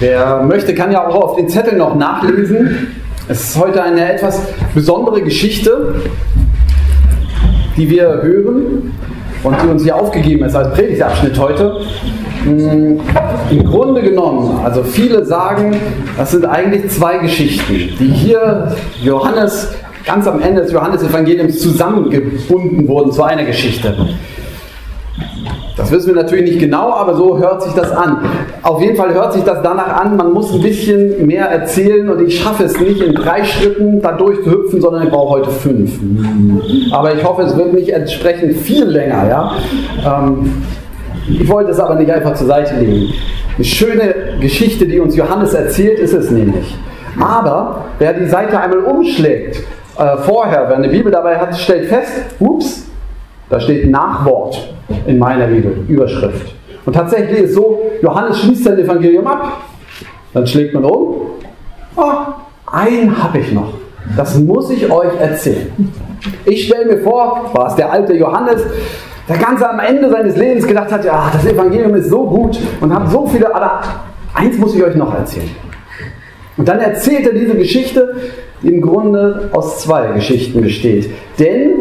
Wer möchte, kann ja auch auf den Zettel noch nachlesen. Es ist heute eine etwas besondere Geschichte, die wir hören und die uns hier aufgegeben ist als Predigtabschnitt heute. Hm, Im Grunde genommen, also viele sagen, das sind eigentlich zwei Geschichten, die hier Johannes ganz am Ende des Johannesevangeliums zusammengebunden wurden zu einer Geschichte. Das wissen wir natürlich nicht genau, aber so hört sich das an. Auf jeden Fall hört sich das danach an, man muss ein bisschen mehr erzählen und ich schaffe es nicht in drei Schritten da durchzuhüpfen, sondern ich brauche heute fünf. Aber ich hoffe, es wird nicht entsprechend viel länger. Ja? Ähm, ich wollte es aber nicht einfach zur Seite legen. Eine schöne Geschichte, die uns Johannes erzählt, ist es nämlich. Aber wer die Seite einmal umschlägt, äh, vorher, wer eine Bibel dabei hat, stellt fest, ups, da steht Nachwort in meiner Bibel, Überschrift. Und tatsächlich ist so, Johannes schließt sein Evangelium ab. Dann schlägt man um. Oh, einen habe ich noch. Das muss ich euch erzählen. Ich stelle mir vor, war es der alte Johannes, der ganz am Ende seines Lebens gedacht hat, ja, das Evangelium ist so gut und hat so viele, aber eins muss ich euch noch erzählen. Und dann erzählt er diese Geschichte, die im Grunde aus zwei Geschichten besteht. Denn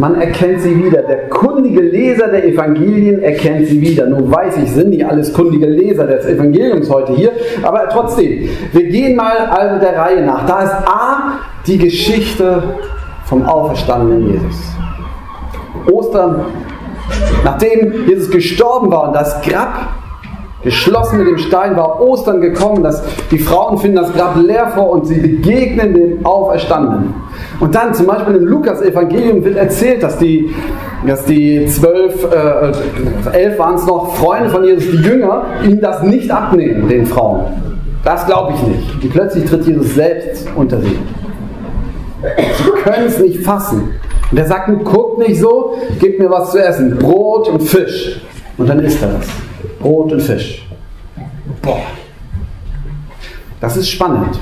man erkennt sie wieder. Der kundige Leser der Evangelien erkennt sie wieder. Nun weiß ich, sind nicht alles kundige Leser des Evangeliums heute hier, aber trotzdem, wir gehen mal also der Reihe nach. Da ist A, die Geschichte vom auferstandenen Jesus. Ostern, nachdem Jesus gestorben war und das Grab geschlossen mit dem Stein war Ostern gekommen, dass die Frauen finden das Grab leer vor und sie begegnen dem Auferstandenen. Und dann zum Beispiel im Lukas-Evangelium wird erzählt, dass die, dass die zwölf, äh, elf waren es noch, Freunde von Jesus, die Jünger, ihm das nicht abnehmen, den Frauen. Das glaube ich nicht. Und plötzlich tritt Jesus selbst unter sie. Sie können es nicht fassen. Und er sagt, guckt nicht so, gebt mir was zu essen. Brot und Fisch. Und dann isst er das. Brot und Fisch. Boah. Das ist spannend.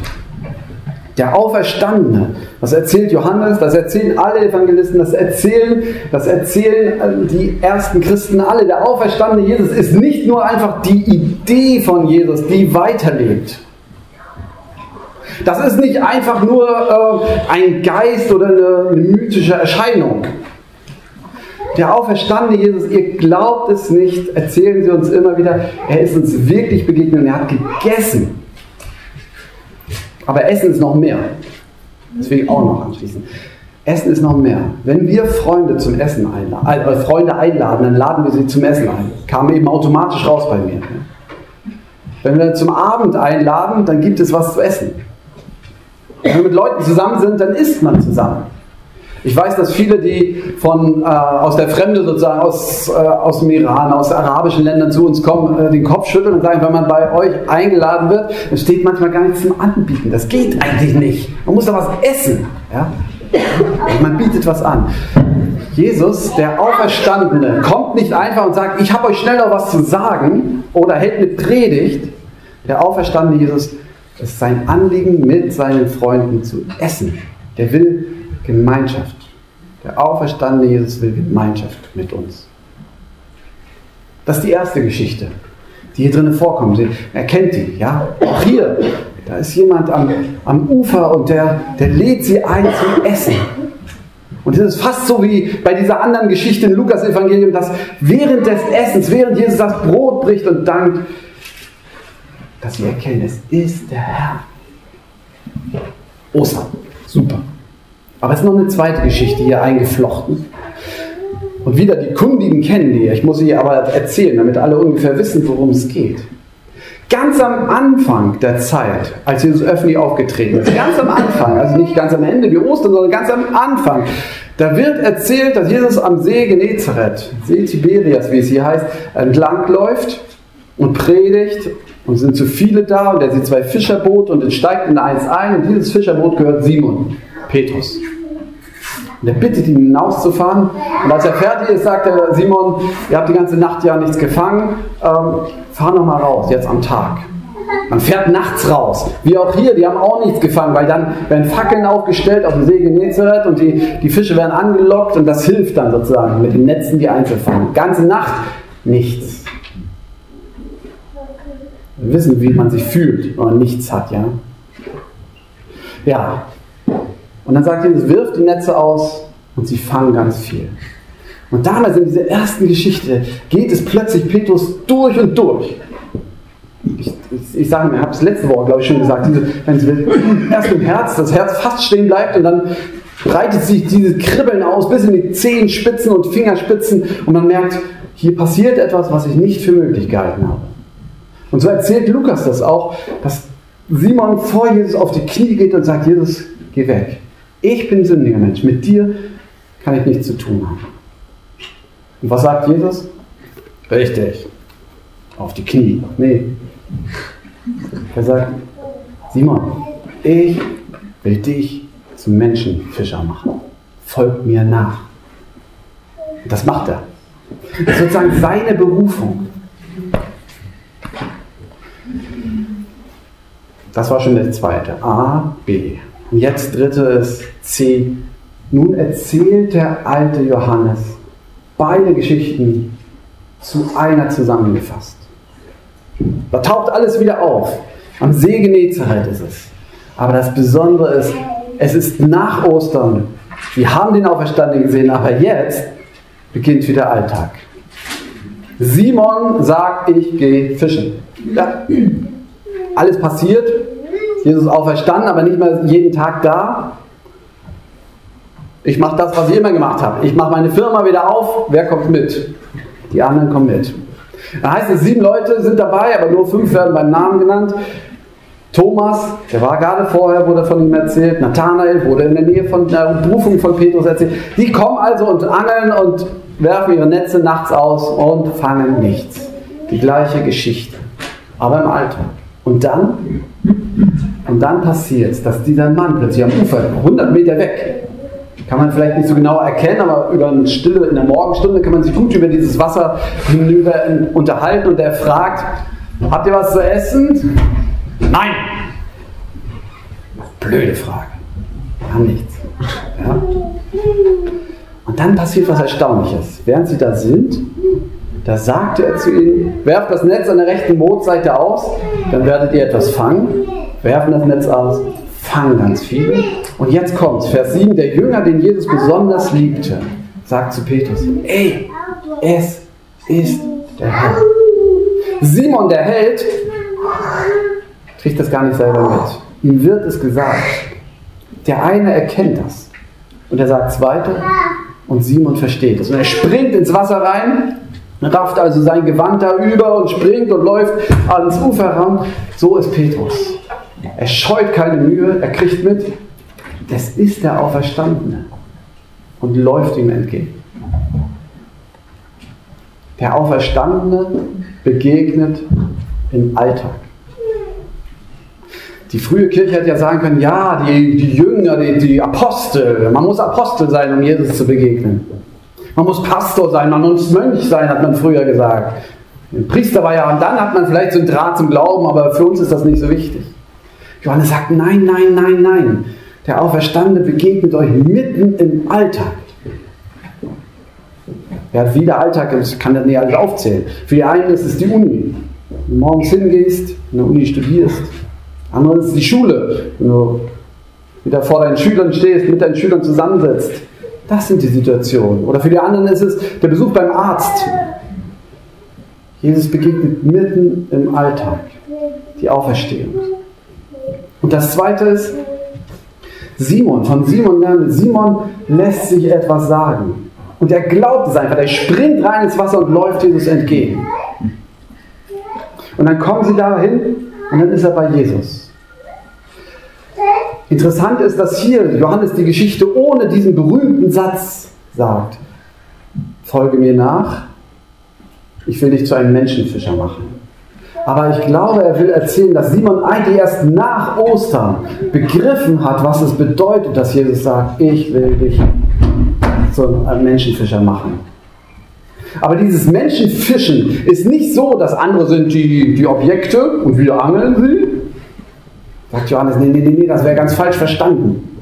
Der Auferstandene, das erzählt Johannes, das erzählen alle Evangelisten, das erzählen, das erzählen die ersten Christen alle. Der Auferstandene Jesus ist nicht nur einfach die Idee von Jesus, die weiterlebt. Das ist nicht einfach nur äh, ein Geist oder eine, eine mythische Erscheinung. Der auferstandene Jesus, ihr glaubt es nicht, erzählen sie uns immer wieder, er ist uns wirklich begegnet und er hat gegessen. Aber Essen ist noch mehr. Deswegen auch noch anschließen. Essen ist noch mehr. Wenn wir Freunde zum Essen einladen, äh, Freunde einladen, dann laden wir sie zum Essen ein. Kam eben automatisch raus bei mir. Wenn wir zum Abend einladen, dann gibt es was zu essen. Wenn wir mit Leuten zusammen sind, dann isst man zusammen. Ich weiß, dass viele, die von, äh, aus der Fremde sozusagen, aus, äh, aus dem Iran, aus arabischen Ländern zu uns kommen, äh, den Kopf schütteln und sagen, wenn man bei euch eingeladen wird, dann steht manchmal gar nichts zum Anbieten. Das geht eigentlich nicht. Man muss da was essen. Ja? Man bietet was an. Jesus, der Auferstandene, kommt nicht einfach und sagt, ich habe euch schneller was zu sagen oder hält eine Predigt. Der Auferstandene Jesus ist sein Anliegen, mit seinen Freunden zu essen. Der will Gemeinschaft. Der auferstandene Jesus will Gemeinschaft mit uns. Das ist die erste Geschichte, die hier drinnen vorkommt. Er kennt die, ja? Auch hier, da ist jemand am, am Ufer und der, der lädt sie ein zum Essen. Und es ist fast so wie bei dieser anderen Geschichte im Lukas-Evangelium, dass während des Essens, während Jesus das Brot bricht und dankt, dass wir erkennen, es ist der Herr. Ostern. Super. Aber es ist noch eine zweite Geschichte hier eingeflochten. Und wieder die Kundigen kennen die. Ich muss sie aber erzählen, damit alle ungefähr wissen, worum es geht. Ganz am Anfang der Zeit, als Jesus öffentlich aufgetreten ist, ganz am Anfang, also nicht ganz am Ende wie Ostern, sondern ganz am Anfang, da wird erzählt, dass Jesus am See Genezareth, See Tiberias, wie es hier heißt, entlang läuft und predigt und es sind zu viele da und er sieht zwei Fischerboote und er steigt in eins ein und dieses Fischerboot gehört Simon. Petrus. Und er bittet ihn hinauszufahren. Und als er fertig ist, sagt er, Simon, ihr habt die ganze Nacht ja nichts gefangen, ähm, fahr nochmal raus, jetzt am Tag. Man fährt nachts raus. Wie auch hier, die haben auch nichts gefangen, weil dann werden Fackeln aufgestellt auf dem See Genezareth und die, die Fische werden angelockt und das hilft dann sozusagen, mit den Netzen die einzufangen. Ganze Nacht nichts. Wir wissen, wie man sich fühlt, wenn man nichts hat, ja. Ja. Und dann sagt Jesus, wirft die Netze aus und sie fangen ganz viel. Und damals in dieser ersten Geschichte geht es plötzlich Petrus durch und durch. Ich, ich, ich sage mir, ich habe es letzte Woche, glaube ich, schon gesagt, diese, wenn Sie erst im Herz, das Herz fast stehen bleibt und dann breitet sich dieses Kribbeln aus bis in die Zehenspitzen und Fingerspitzen und man merkt, hier passiert etwas, was ich nicht für möglich gehalten habe. Und so erzählt Lukas das auch, dass Simon vor Jesus auf die Knie geht und sagt, Jesus, geh weg. Ich bin sündiger Mensch, mit dir kann ich nichts zu tun haben. Und was sagt Jesus? Richtig. Auf die Knie. Nee. Er sagt, Simon, ich will dich zum Menschenfischer machen. Folgt mir nach. Das macht er. Das ist sozusagen seine Berufung. Das war schon der zweite. A, B. Und jetzt dritte ist C. Nun erzählt der alte Johannes beide Geschichten zu einer zusammengefasst. Da taucht alles wieder auf. Am See Genezareth ist es. Aber das Besondere ist, es ist nach Ostern. Wir haben den Auferstandenen gesehen, aber jetzt beginnt wieder Alltag. Simon sagt, ich gehe fischen. Ja. Alles passiert. Jesus auferstanden, aber nicht mehr jeden Tag da. Ich mache das, was ich immer gemacht habe. Ich mache meine Firma wieder auf. Wer kommt mit? Die anderen kommen mit. Da heißt es, sieben Leute sind dabei, aber nur fünf werden beim Namen genannt. Thomas, der war gerade vorher, wurde von ihm erzählt. Nathanael wurde in der Nähe von der Berufung von Petrus erzählt. Die kommen also und angeln und werfen ihre Netze nachts aus und fangen nichts. Die gleiche Geschichte, aber im Alltag. Und dann, und dann passiert es, dass dieser Mann plötzlich am Ufer, 100 Meter weg, kann man vielleicht nicht so genau erkennen, aber über eine Stille in der Morgenstunde kann man sich gut über dieses Wasser unterhalten und er fragt, habt ihr was zu essen? Nein! Blöde Frage. Wir haben nichts. Ja? Und dann passiert was Erstaunliches. Während sie da sind, da sagte er zu ihnen, werft das Netz an der rechten Bootseite aus, dann werdet ihr etwas fangen. Werfen das Netz aus, fangen ganz viele. Und jetzt kommt Vers 7, der Jünger, den Jesus besonders liebte, sagt zu Petrus, ey, es ist der Herr. Simon, der Held, kriegt das gar nicht selber mit. Ihm wird es gesagt. Der eine erkennt das. Und er sagt es und Simon versteht es. Und er springt ins Wasser rein, rafft also sein Gewand da über und springt und läuft ans Ufer ran. So ist Petrus. Er scheut keine Mühe, er kriegt mit, das ist der Auferstandene und läuft ihm entgegen. Der Auferstandene begegnet im Alltag. Die frühe Kirche hätte ja sagen können, ja, die, die Jünger, die, die Apostel, man muss Apostel sein, um Jesus zu begegnen. Man muss Pastor sein, man muss Mönch sein, hat man früher gesagt. Ein Priester war ja, und dann hat man vielleicht so einen Draht zum Glauben, aber für uns ist das nicht so wichtig. Johannes sagt, nein, nein, nein, nein. Der Auferstandene begegnet euch mitten im Alltag. Ja, wie der Alltag ist, kann das nicht alles aufzählen. Für die einen ist es die Uni. Wenn du morgens hingehst, in der Uni studierst, andere ist die Schule, wenn du wieder vor deinen Schülern stehst, mit deinen Schülern zusammensetzt. Das sind die Situationen. Oder für die anderen ist es der Besuch beim Arzt. Jesus begegnet mitten im Alltag die Auferstehung. Und das zweite ist, Simon, von Simon lernen, Simon lässt sich etwas sagen. Und er glaubt es einfach. Er springt rein ins Wasser und läuft Jesus entgegen. Und dann kommen sie dahin und dann ist er bei Jesus. Interessant ist, dass hier Johannes die Geschichte ohne diesen berühmten Satz sagt. Folge mir nach, ich will dich zu einem Menschenfischer machen. Aber ich glaube, er will erzählen, dass Simon eigentlich erst nach Ostern begriffen hat, was es bedeutet, dass Jesus sagt, ich will dich zu einem Menschenfischer machen. Aber dieses Menschenfischen ist nicht so, dass andere sind die, die Objekte und wir angeln sie. Sagt Johannes, nee, nee, nee, nee das wäre ganz falsch verstanden.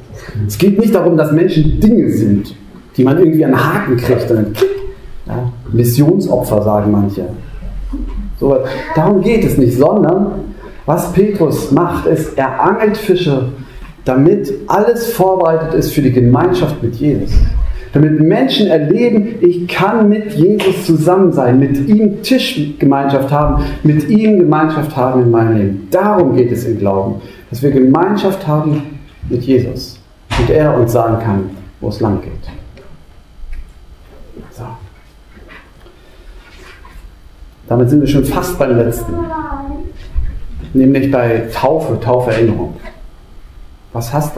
Es geht nicht darum, dass Menschen Dinge sind, die man irgendwie an Haken kriegt. Dann, ja, Missionsopfer sagen manche. So, darum geht es nicht, sondern was Petrus macht, ist, er angelt Fische, damit alles vorbereitet ist für die Gemeinschaft mit Jesus. Damit Menschen erleben, ich kann mit Jesus zusammen sein, mit ihm Tischgemeinschaft haben, mit ihm Gemeinschaft haben in meinem Leben. Darum geht es im Glauben, dass wir Gemeinschaft haben mit Jesus und er uns sagen kann, wo es lang geht. So. Damit sind wir schon fast beim letzten, nämlich bei Taufe, Tauferinnerung. Was heißt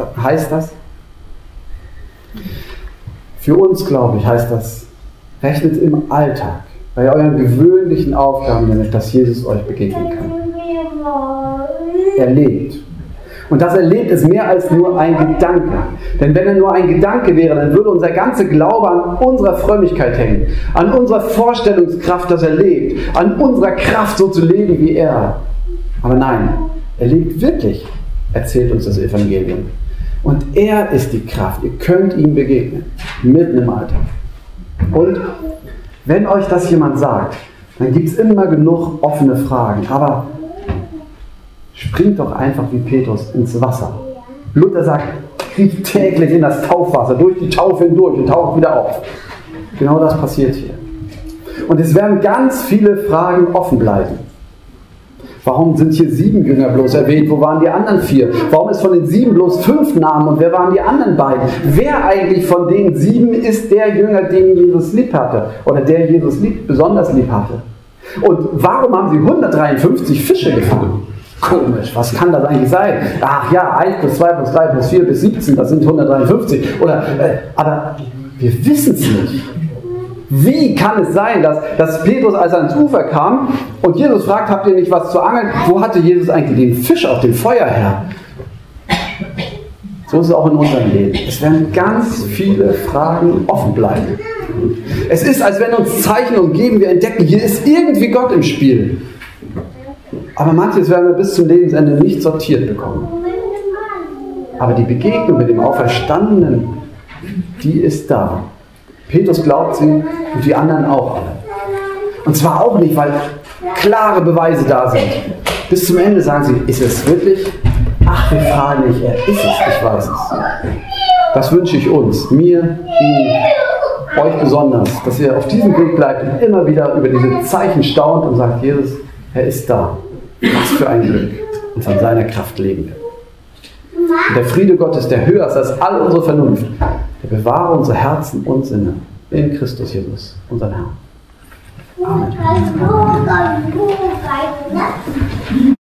das? Für uns, glaube ich, heißt das, rechnet im Alltag, bei euren gewöhnlichen Aufgaben damit, dass Jesus euch begegnen kann. Er lebt. Und das Erlebt ist mehr als nur ein Gedanke. Denn wenn er nur ein Gedanke wäre, dann würde unser ganzer Glaube an unserer Frömmigkeit hängen, an unserer Vorstellungskraft, dass er lebt, an unserer Kraft, so zu leben wie er. Aber nein, er lebt wirklich, erzählt uns das Evangelium. Und er ist die Kraft. Ihr könnt ihm begegnen, mitten im Alltag. Und wenn euch das jemand sagt, dann gibt es immer genug offene Fragen. Aber springt doch einfach wie Petrus ins Wasser. Luther sagt, kriegt täglich in das Taufwasser, durch die Taufe hindurch und taucht wieder auf. Genau das passiert hier. Und es werden ganz viele Fragen offen bleiben. Warum sind hier sieben Jünger bloß erwähnt? Wo waren die anderen vier? Warum ist von den sieben bloß fünf Namen und wer waren die anderen beiden? Wer eigentlich von den sieben ist der Jünger, den Jesus lieb hatte? Oder der Jesus lieb, besonders lieb hatte? Und warum haben sie 153 Fische gefangen? Komisch, was kann das eigentlich sein? Ach ja, 1 plus 2 plus 3 plus 4 bis 17, das sind 153. Oder, äh, aber wir wissen es nicht. Wie kann es sein, dass, dass Petrus, als er ans Ufer kam und Jesus fragt, habt ihr nicht was zu angeln? Wo hatte Jesus eigentlich den Fisch auf dem Feuer her? So ist es auch in unserem Leben. Es werden ganz viele Fragen offen bleiben. Es ist, als wenn uns Zeichen umgeben, wir entdecken, hier ist irgendwie Gott im Spiel. Aber manches werden wir bis zum Lebensende nicht sortiert bekommen. Aber die Begegnung mit dem Auferstandenen, die ist da. Petrus glaubt sie und die anderen auch alle. Und zwar auch nicht, weil klare Beweise da sind. Bis zum Ende sagen sie, ist es wirklich? Ach, wir fragen nicht, er ist es, ich weiß es. Das wünsche ich uns, mir, Ihnen, euch besonders, dass ihr auf diesem Weg bleibt und immer wieder über diese Zeichen staunt und sagt, Jesus, er ist da. Was für ein Glück, und von seiner Kraft leben wir. Und der Friede Gottes, der höher ist als all unsere Vernunft, der bewahre unsere Herzen und Sinne in Christus Jesus, unseren Herrn. Amen.